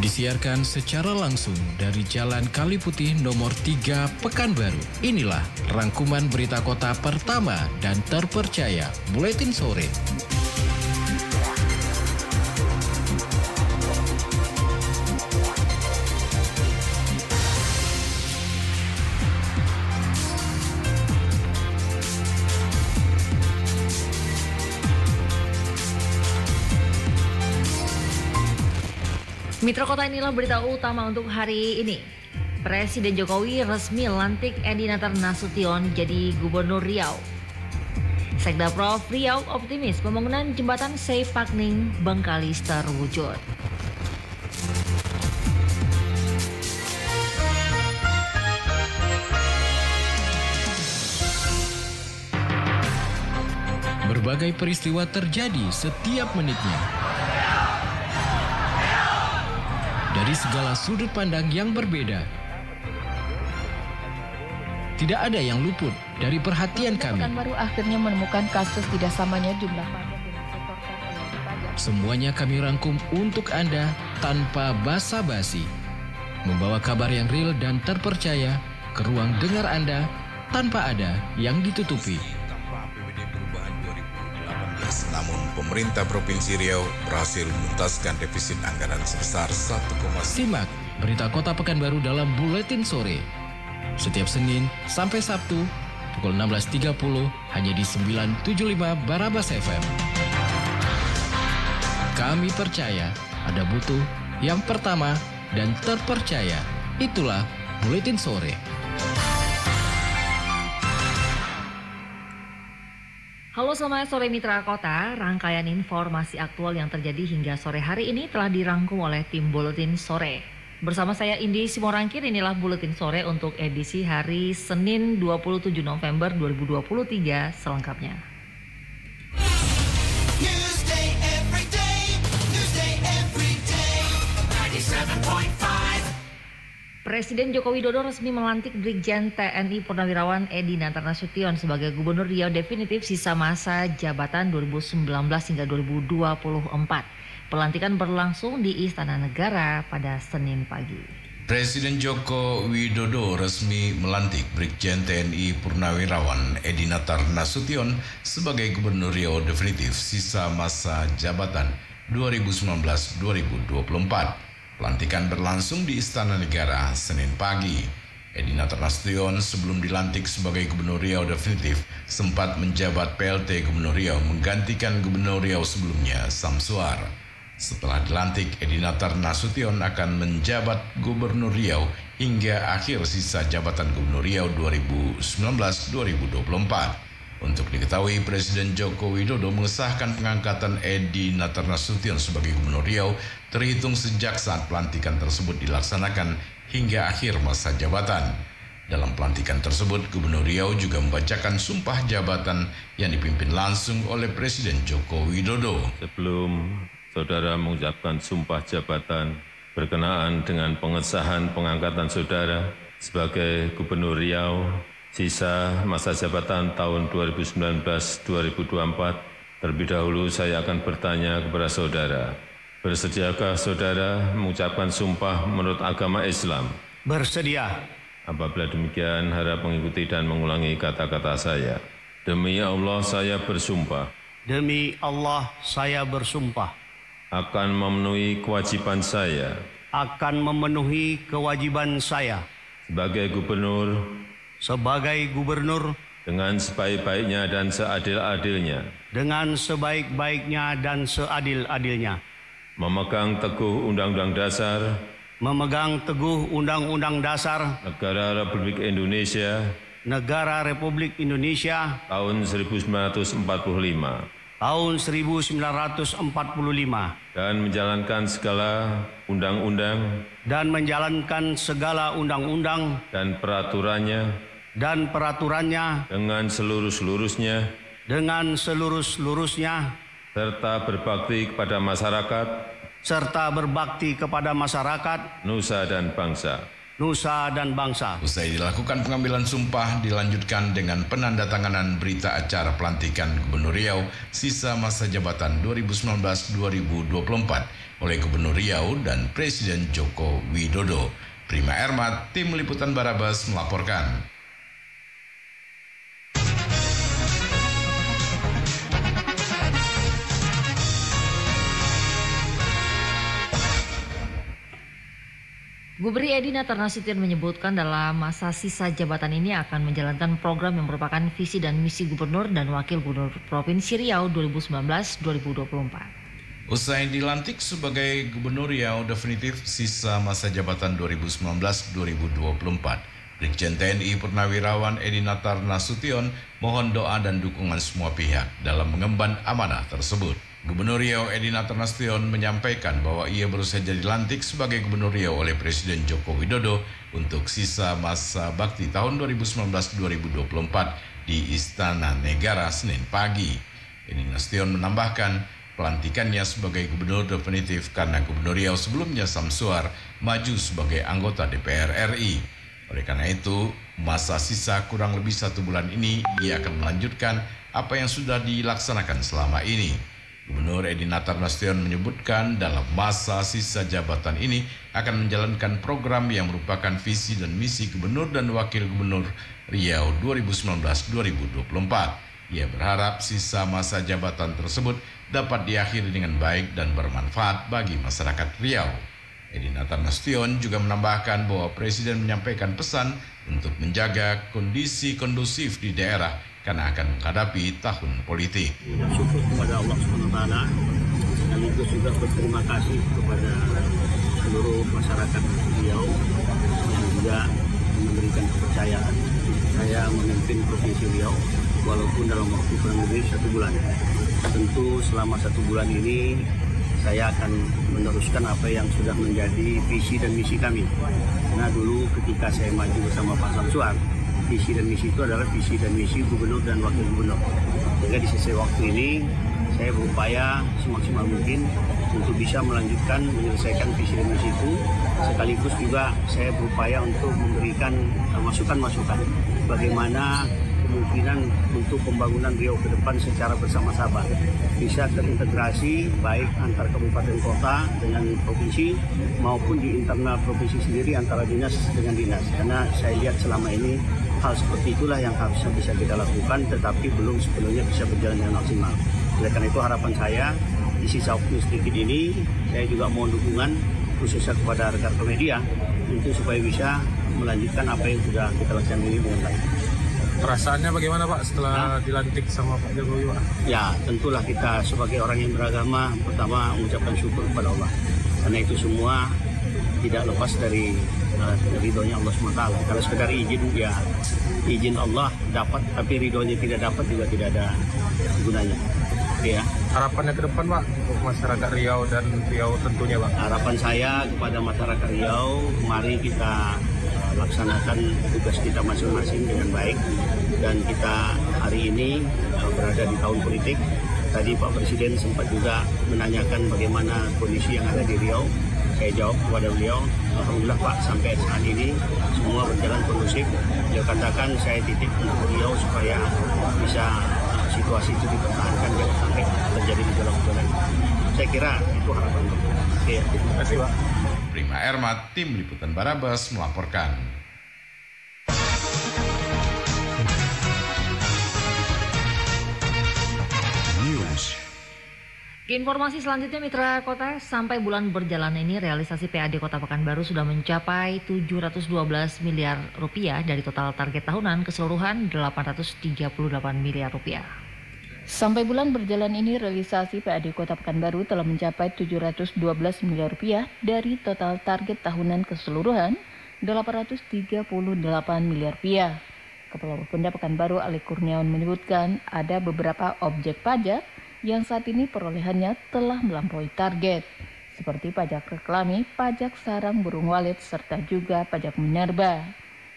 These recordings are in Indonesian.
Disiarkan secara langsung dari Jalan Kali Putih nomor 3 Pekanbaru. Inilah rangkuman berita kota pertama dan terpercaya Buletin Sore. Mitra Kota inilah berita utama untuk hari ini. Presiden Jokowi resmi lantik Edi Natar Nasution jadi Gubernur Riau. Sekda Prof Riau optimis pembangunan jembatan Seipakning Bengkalis terwujud. Berbagai peristiwa terjadi setiap menitnya. Dari segala sudut pandang yang berbeda. Tidak ada yang luput dari perhatian kami. baru akhirnya menemukan kasus tidak samanya jumlah. Semuanya kami rangkum untuk Anda tanpa basa-basi. Membawa kabar yang real dan terpercaya ke ruang dengar Anda tanpa ada yang ditutupi. Pemerintah Provinsi Riau berhasil menuntaskan defisit anggaran sebesar 1,9 Simak berita Kota Pekanbaru dalam Buletin Sore. Setiap Senin sampai Sabtu pukul 16.30 hanya di 975 Barabas FM. Kami percaya ada butuh yang pertama dan terpercaya. Itulah Buletin Sore. Halo selamat sore Mitra Kota, rangkaian informasi aktual yang terjadi hingga sore hari ini telah dirangkum oleh tim Buletin Sore. Bersama saya Indi Simorangkir, inilah Buletin Sore untuk edisi hari Senin 27 November 2023 selengkapnya. Presiden Joko Widodo resmi melantik Brigjen TNI Purnawirawan Edi Nantar Nasution sebagai Gubernur Riau definitif sisa masa jabatan 2019 hingga 2024. Pelantikan berlangsung di Istana Negara pada Senin pagi. Presiden Joko Widodo resmi melantik Brigjen TNI Purnawirawan Edi Natar Nasution sebagai Gubernur Riau definitif sisa masa jabatan 2019-2024. Pelantikan berlangsung di Istana Negara Senin pagi. Edi Natar sebelum dilantik sebagai Gubernur Riau definitif sempat menjabat PLT Gubernur Riau menggantikan Gubernur Riau sebelumnya Samsuar. Setelah dilantik, Edi Natar Nasution akan menjabat Gubernur Riau hingga akhir sisa jabatan Gubernur Riau 2019-2024. Untuk diketahui, Presiden Joko Widodo mengesahkan pengangkatan Edi Natar Nasution sebagai Gubernur Riau terhitung sejak saat pelantikan tersebut dilaksanakan hingga akhir masa jabatan. Dalam pelantikan tersebut, Gubernur Riau juga membacakan sumpah jabatan yang dipimpin langsung oleh Presiden Joko Widodo. Sebelum saudara mengucapkan sumpah jabatan berkenaan dengan pengesahan pengangkatan saudara sebagai Gubernur Riau sisa masa jabatan tahun 2019-2024, terlebih dahulu saya akan bertanya kepada saudara. Bersediakah saudara mengucapkan sumpah menurut agama Islam? Bersedia. Apabila demikian, harap mengikuti dan mengulangi kata-kata saya. Demi Allah saya bersumpah Demi Allah saya bersumpah akan memenuhi kewajiban saya akan memenuhi kewajiban saya sebagai gubernur sebagai gubernur dengan sebaik-baiknya dan seadil-adilnya, dengan sebaik-baiknya dan seadil-adilnya, memegang teguh Undang-Undang Dasar. Memegang teguh Undang-Undang Dasar. Negara Republik Indonesia. Negara Republik Indonesia. Tahun 1945 tahun 1945 dan menjalankan segala undang-undang. Dan menjalankan segala undang-undang. Dan peraturannya dan peraturannya dengan seluruh-seluruhnya dengan seluruh-seluruhnya serta berbakti kepada masyarakat serta berbakti kepada masyarakat nusa dan bangsa. nusa dan bangsa. Usai dilakukan pengambilan sumpah dilanjutkan dengan penandatanganan berita acara pelantikan Gubernur Riau sisa masa jabatan 2019-2024 oleh Gubernur Riau dan Presiden Joko Widodo. Prima Ermat, Tim Liputan Barabas melaporkan. Gubernur Edi Nasution menyebutkan dalam masa sisa jabatan ini akan menjalankan program yang merupakan visi dan misi gubernur dan wakil gubernur Provinsi Riau 2019-2024. Usai dilantik sebagai Gubernur Riau definitif sisa masa jabatan 2019-2024, Brigjen TNI Purnawirawan Edi Natar Nasution mohon doa dan dukungan semua pihak dalam mengemban amanah tersebut. Gubernur Riau Edi Natar Nasution menyampaikan bahwa ia baru saja dilantik sebagai Gubernur Riau oleh Presiden Joko Widodo untuk sisa masa bakti tahun 2019-2024 di Istana Negara Senin pagi. Edi Nasution menambahkan pelantikannya sebagai gubernur definitif karena Gubernur Riau sebelumnya Samsuar maju sebagai anggota DPR RI. Oleh karena itu, masa sisa kurang lebih satu bulan ini ia akan melanjutkan apa yang sudah dilaksanakan selama ini. Gubernur Edi Natar Nasution menyebutkan dalam masa sisa jabatan ini akan menjalankan program yang merupakan visi dan misi Gubernur dan Wakil Gubernur Riau 2019-2024. Ia berharap sisa masa jabatan tersebut dapat diakhiri dengan baik dan bermanfaat bagi masyarakat Riau. Edi Natar Nasution juga menambahkan bahwa Presiden menyampaikan pesan untuk menjaga kondisi kondusif di daerah karena akan menghadapi tahun politik. Syukur kepada Allah SWT sekaligus juga berterima kasih kepada seluruh masyarakat Riau yang juga memberikan kepercayaan saya memimpin Provinsi Riau walaupun dalam waktu kurang lebih satu bulan. Tentu selama satu bulan ini saya akan meneruskan apa yang sudah menjadi visi dan misi kami. Karena dulu ketika saya maju bersama Pak Samsuar, visi dan misi itu adalah visi dan misi gubernur dan wakil gubernur. Sehingga di sisi waktu ini saya berupaya semaksimal mungkin untuk bisa melanjutkan menyelesaikan visi dan misi itu. Sekaligus juga saya berupaya untuk memberikan uh, masukan-masukan bagaimana kemungkinan untuk pembangunan Riau ke depan secara bersama-sama. Bisa terintegrasi baik antar kabupaten kota dengan provinsi maupun di internal provinsi sendiri antara dinas dengan dinas. Karena saya lihat selama ini hal seperti itulah yang harusnya bisa kita lakukan tetapi belum sepenuhnya bisa berjalan dengan maksimal oleh karena itu harapan saya di sisa waktu sedikit ini saya juga mohon dukungan khususnya kepada rekan media untuk supaya bisa melanjutkan apa yang sudah kita lakukan ini dengan baik. Perasaannya bagaimana Pak setelah dilantik sama Pak Jokowi Pak? Ya, tentulah kita sebagai orang yang beragama pertama mengucapkan syukur kepada Allah. Karena itu semua tidak lepas dari uh, ridhonya Allah SWT. Kalau sekedar izin ya izin Allah dapat, tapi ridhonya tidak dapat juga tidak ada gunanya. Ya, Harapannya ke depan Pak untuk masyarakat Riau dan Riau tentunya Pak. harapan saya kepada masyarakat Riau, mari kita uh, laksanakan tugas kita masing-masing dengan baik dan kita hari ini uh, berada di tahun politik. Tadi Pak Presiden sempat juga menanyakan bagaimana kondisi yang ada di Riau. Saya jawab kepada beliau, Alhamdulillah Pak sampai saat ini semua berjalan kondusif. Beliau katakan saya titip untuk beliau supaya bisa situasi itu dipertahankan jangan sampai terjadi gejolak-gejolak. Saya kira itu harapan. Oke. Terima kasih Pak. Prima Ermat, Tim Liputan Barabas melaporkan. Informasi selanjutnya Mitra Kota, sampai bulan berjalan ini realisasi PAD Kota Pekanbaru sudah mencapai 712 miliar rupiah dari total target tahunan keseluruhan 838 miliar rupiah. Sampai bulan berjalan ini, realisasi PAD Kota Pekanbaru telah mencapai 712 miliar rupiah dari total target tahunan keseluruhan 838 miliar rupiah. Kepala Bapenda Pekanbaru Ali Kurniawan menyebutkan ada beberapa objek pajak yang saat ini perolehannya telah melampaui target, seperti pajak reklame, pajak sarang burung walet, serta juga pajak minerba.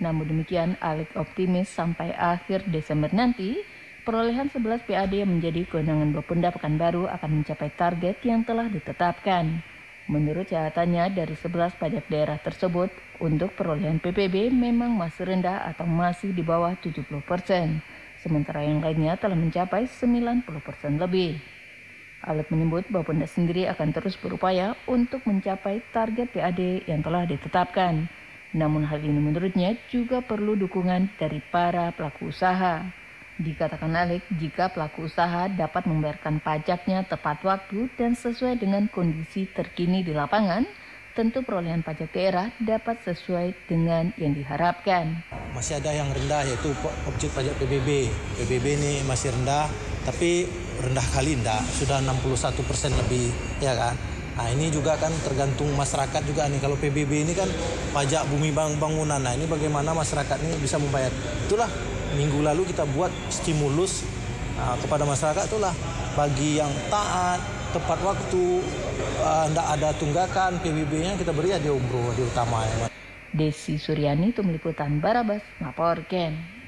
Namun demikian, Alik optimis sampai akhir Desember nanti, perolehan 11 PAD yang menjadi kewenangan Bapenda Pekanbaru akan mencapai target yang telah ditetapkan. Menurut catatannya, dari 11 pajak daerah tersebut, untuk perolehan PPB memang masih rendah atau masih di bawah 70 persen, sementara yang lainnya telah mencapai 90 persen lebih. Alat menyebut Bapenda sendiri akan terus berupaya untuk mencapai target PAD yang telah ditetapkan. Namun hal ini menurutnya juga perlu dukungan dari para pelaku usaha. Dikatakan Alek, jika pelaku usaha dapat membayarkan pajaknya tepat waktu dan sesuai dengan kondisi terkini di lapangan, tentu perolehan pajak daerah dapat sesuai dengan yang diharapkan. Masih ada yang rendah yaitu objek pajak PBB. PBB ini masih rendah, tapi rendah kali enggak, sudah 61 persen lebih, ya kan? Nah ini juga kan tergantung masyarakat juga nih. Kalau PBB ini kan pajak bumi bangunan. Nah ini bagaimana masyarakat ini bisa membayar. Itulah minggu lalu kita buat stimulus uh, kepada masyarakat itulah bagi yang taat tepat waktu tidak uh, ada tunggakan PBB-nya kita beri ya di umroh di utama ya. Desi Suryani itu meliputan Barabas melaporkan.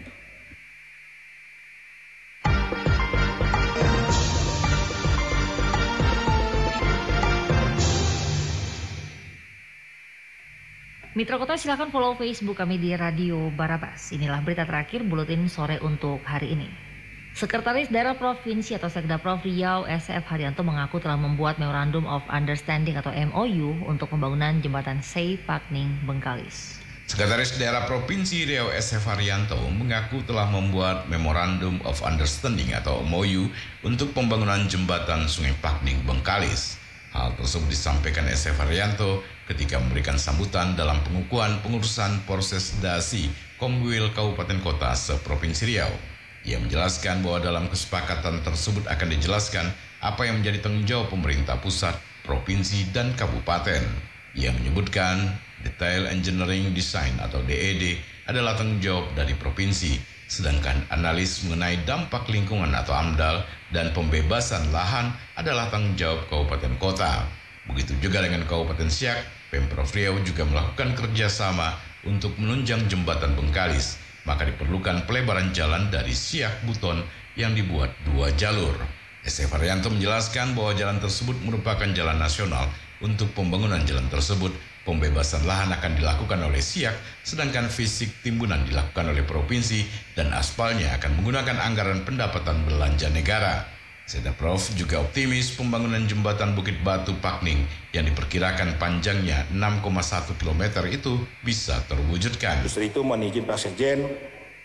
Mitra Kota silakan follow Facebook kami di Radio Barabas. Inilah berita terakhir buletin sore untuk hari ini. Sekretaris Daerah Provinsi atau Sekda Prof Riau SF Haryanto mengaku telah membuat Memorandum of Understanding atau MOU untuk pembangunan jembatan Sei Pakning Bengkalis. Sekretaris Daerah Provinsi Riau SF Haryanto mengaku telah membuat Memorandum of Understanding atau MOU untuk pembangunan jembatan Sungai Pakning Bengkalis. Hal tersebut disampaikan SF Haryanto ketika memberikan sambutan dalam pengukuhan pengurusan proses dasi Komwil Kabupaten Kota seprovinsi Riau. Ia menjelaskan bahwa dalam kesepakatan tersebut akan dijelaskan apa yang menjadi tanggung jawab pemerintah pusat, provinsi, dan kabupaten. Ia menyebutkan detail engineering design atau DED adalah tanggung jawab dari provinsi, sedangkan analis mengenai dampak lingkungan atau AMDAL dan pembebasan lahan adalah tanggung jawab kabupaten kota. Begitu juga dengan Kabupaten Siak, Pemprov Riau juga melakukan kerjasama untuk menunjang jembatan Bengkalis maka diperlukan pelebaran jalan dari Siak Buton yang dibuat dua jalur. SF Haryanto menjelaskan bahwa jalan tersebut merupakan jalan nasional. Untuk pembangunan jalan tersebut, pembebasan lahan akan dilakukan oleh Siak, sedangkan fisik timbunan dilakukan oleh provinsi dan aspalnya akan menggunakan anggaran pendapatan belanja negara. Seda Prof juga optimis pembangunan jembatan Bukit Batu Pakning yang diperkirakan panjangnya 6,1 km itu bisa terwujudkan. Justru itu menizin Pak Sekjen,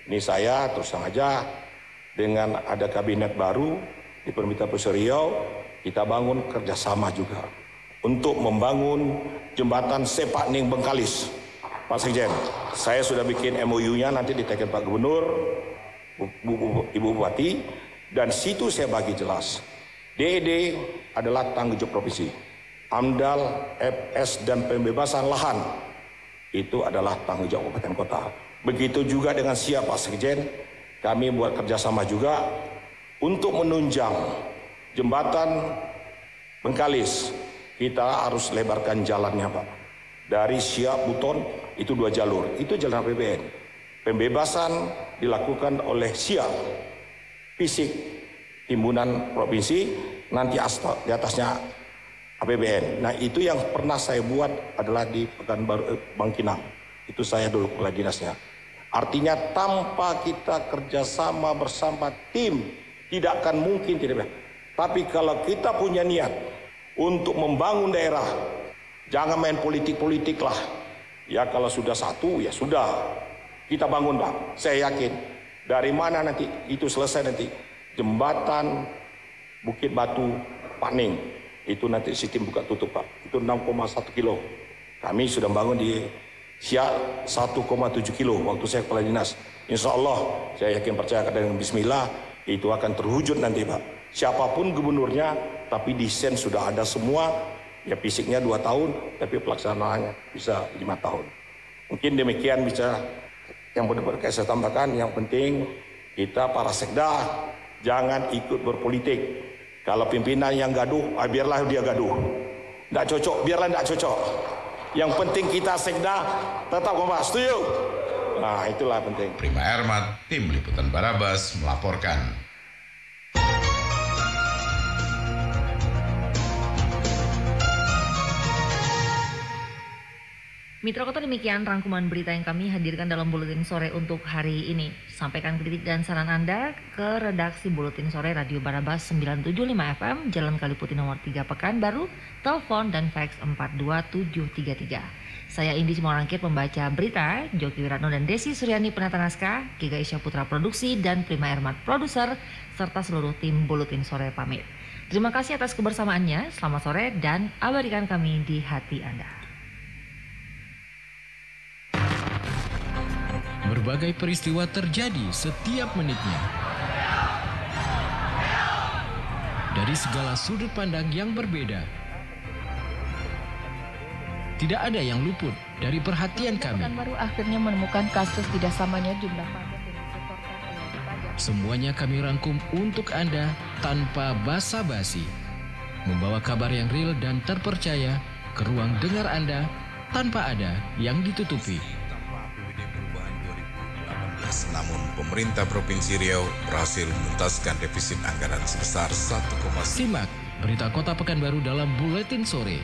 ini saya terus terang aja dengan ada kabinet baru di Pusat Riau, kita bangun kerjasama juga untuk membangun jembatan Sepakning Bengkalis. Pak Sekjen, saya sudah bikin MOU-nya nanti ditekan Pak Gubernur, Bu, Bu, Bu, Ibu Bupati, dan situ saya bagi jelas. DED adalah tanggung jawab provinsi. AMDAL, FS dan pembebasan lahan itu adalah tanggung jawab kabupaten kota. Begitu juga dengan siapa Sekjen, kami buat kerjasama juga untuk menunjang jembatan Bengkalis. Kita harus lebarkan jalannya Pak. Dari Siak Buton itu dua jalur, itu jalan APBN. Pembebasan dilakukan oleh Siak fisik timbunan provinsi nanti asal di atasnya APBN. Nah itu yang pernah saya buat adalah di Pekanbaru eh, Bangkinang. Itu saya dulu kepala dinasnya. Artinya tanpa kita kerjasama bersama tim tidak akan mungkin tidak. Tapi kalau kita punya niat untuk membangun daerah, jangan main politik-politik lah. Ya kalau sudah satu ya sudah kita bangun bang. Saya yakin dari mana nanti itu selesai nanti jembatan Bukit Batu Paning itu nanti sistem buka tutup Pak. Itu 6,1 kilo. Kami sudah bangun di Siak 1,7 kilo waktu saya kepala dinas. Insya Allah saya yakin percaya dengan Bismillah itu akan terwujud nanti Pak. Siapa pun gubernurnya tapi desain sudah ada semua ya fisiknya dua tahun tapi pelaksanaannya bisa lima tahun. Mungkin demikian bisa yang benar-benar saya tambahkan yang penting kita para sekda jangan ikut berpolitik. Kalau pimpinan yang gaduh, ah, biarlah dia gaduh. Tidak cocok, biarlah tidak cocok. Yang penting kita sekda tetap kompak. Setuju? Nah, itulah penting. Prima Ermat, tim liputan Barabas melaporkan. Mitra Kota demikian rangkuman berita yang kami hadirkan dalam Buletin Sore untuk hari ini. Sampaikan kritik dan saran Anda ke redaksi Buletin Sore Radio Barabas 975 FM, Jalan Kaliputi nomor 3 Pekanbaru, telepon dan fax 42733. Saya Indi Simorangkit membaca berita, Joki Wiratno dan Desi Suryani penata naskah, Giga Isya Putra Produksi dan Prima Ermat Produser, serta seluruh tim Buletin Sore pamit. Terima kasih atas kebersamaannya, selamat sore dan abadikan kami di hati Anda. Berbagai peristiwa terjadi setiap menitnya. Dari segala sudut pandang yang berbeda. Tidak ada yang luput dari perhatian kami. baru akhirnya menemukan kasus tidak samanya jumlah pajak yang disetorkan oleh wajib pajak. Semuanya kami rangkum untuk Anda tanpa basa-basi. Membawa kabar yang real dan terpercaya ke ruang dengar Anda tanpa ada yang ditutupi. Namun pemerintah Provinsi Riau berhasil menuntaskan defisit anggaran sebesar 1,9 Simak berita Kota Pekanbaru dalam Buletin Sore.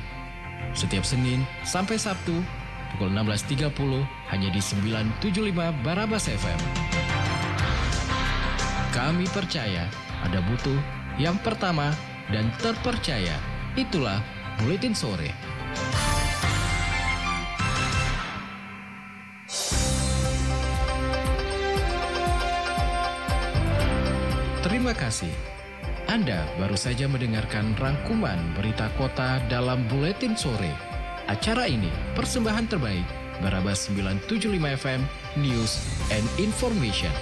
Setiap Senin sampai Sabtu pukul 16.30 hanya di 975 Barabas FM. Kami percaya ada butuh yang pertama dan terpercaya. Itulah Buletin Sore. Terima kasih. Anda baru saja mendengarkan rangkuman berita kota dalam Buletin Sore. Acara ini persembahan terbaik Barabas 975 FM News and Information.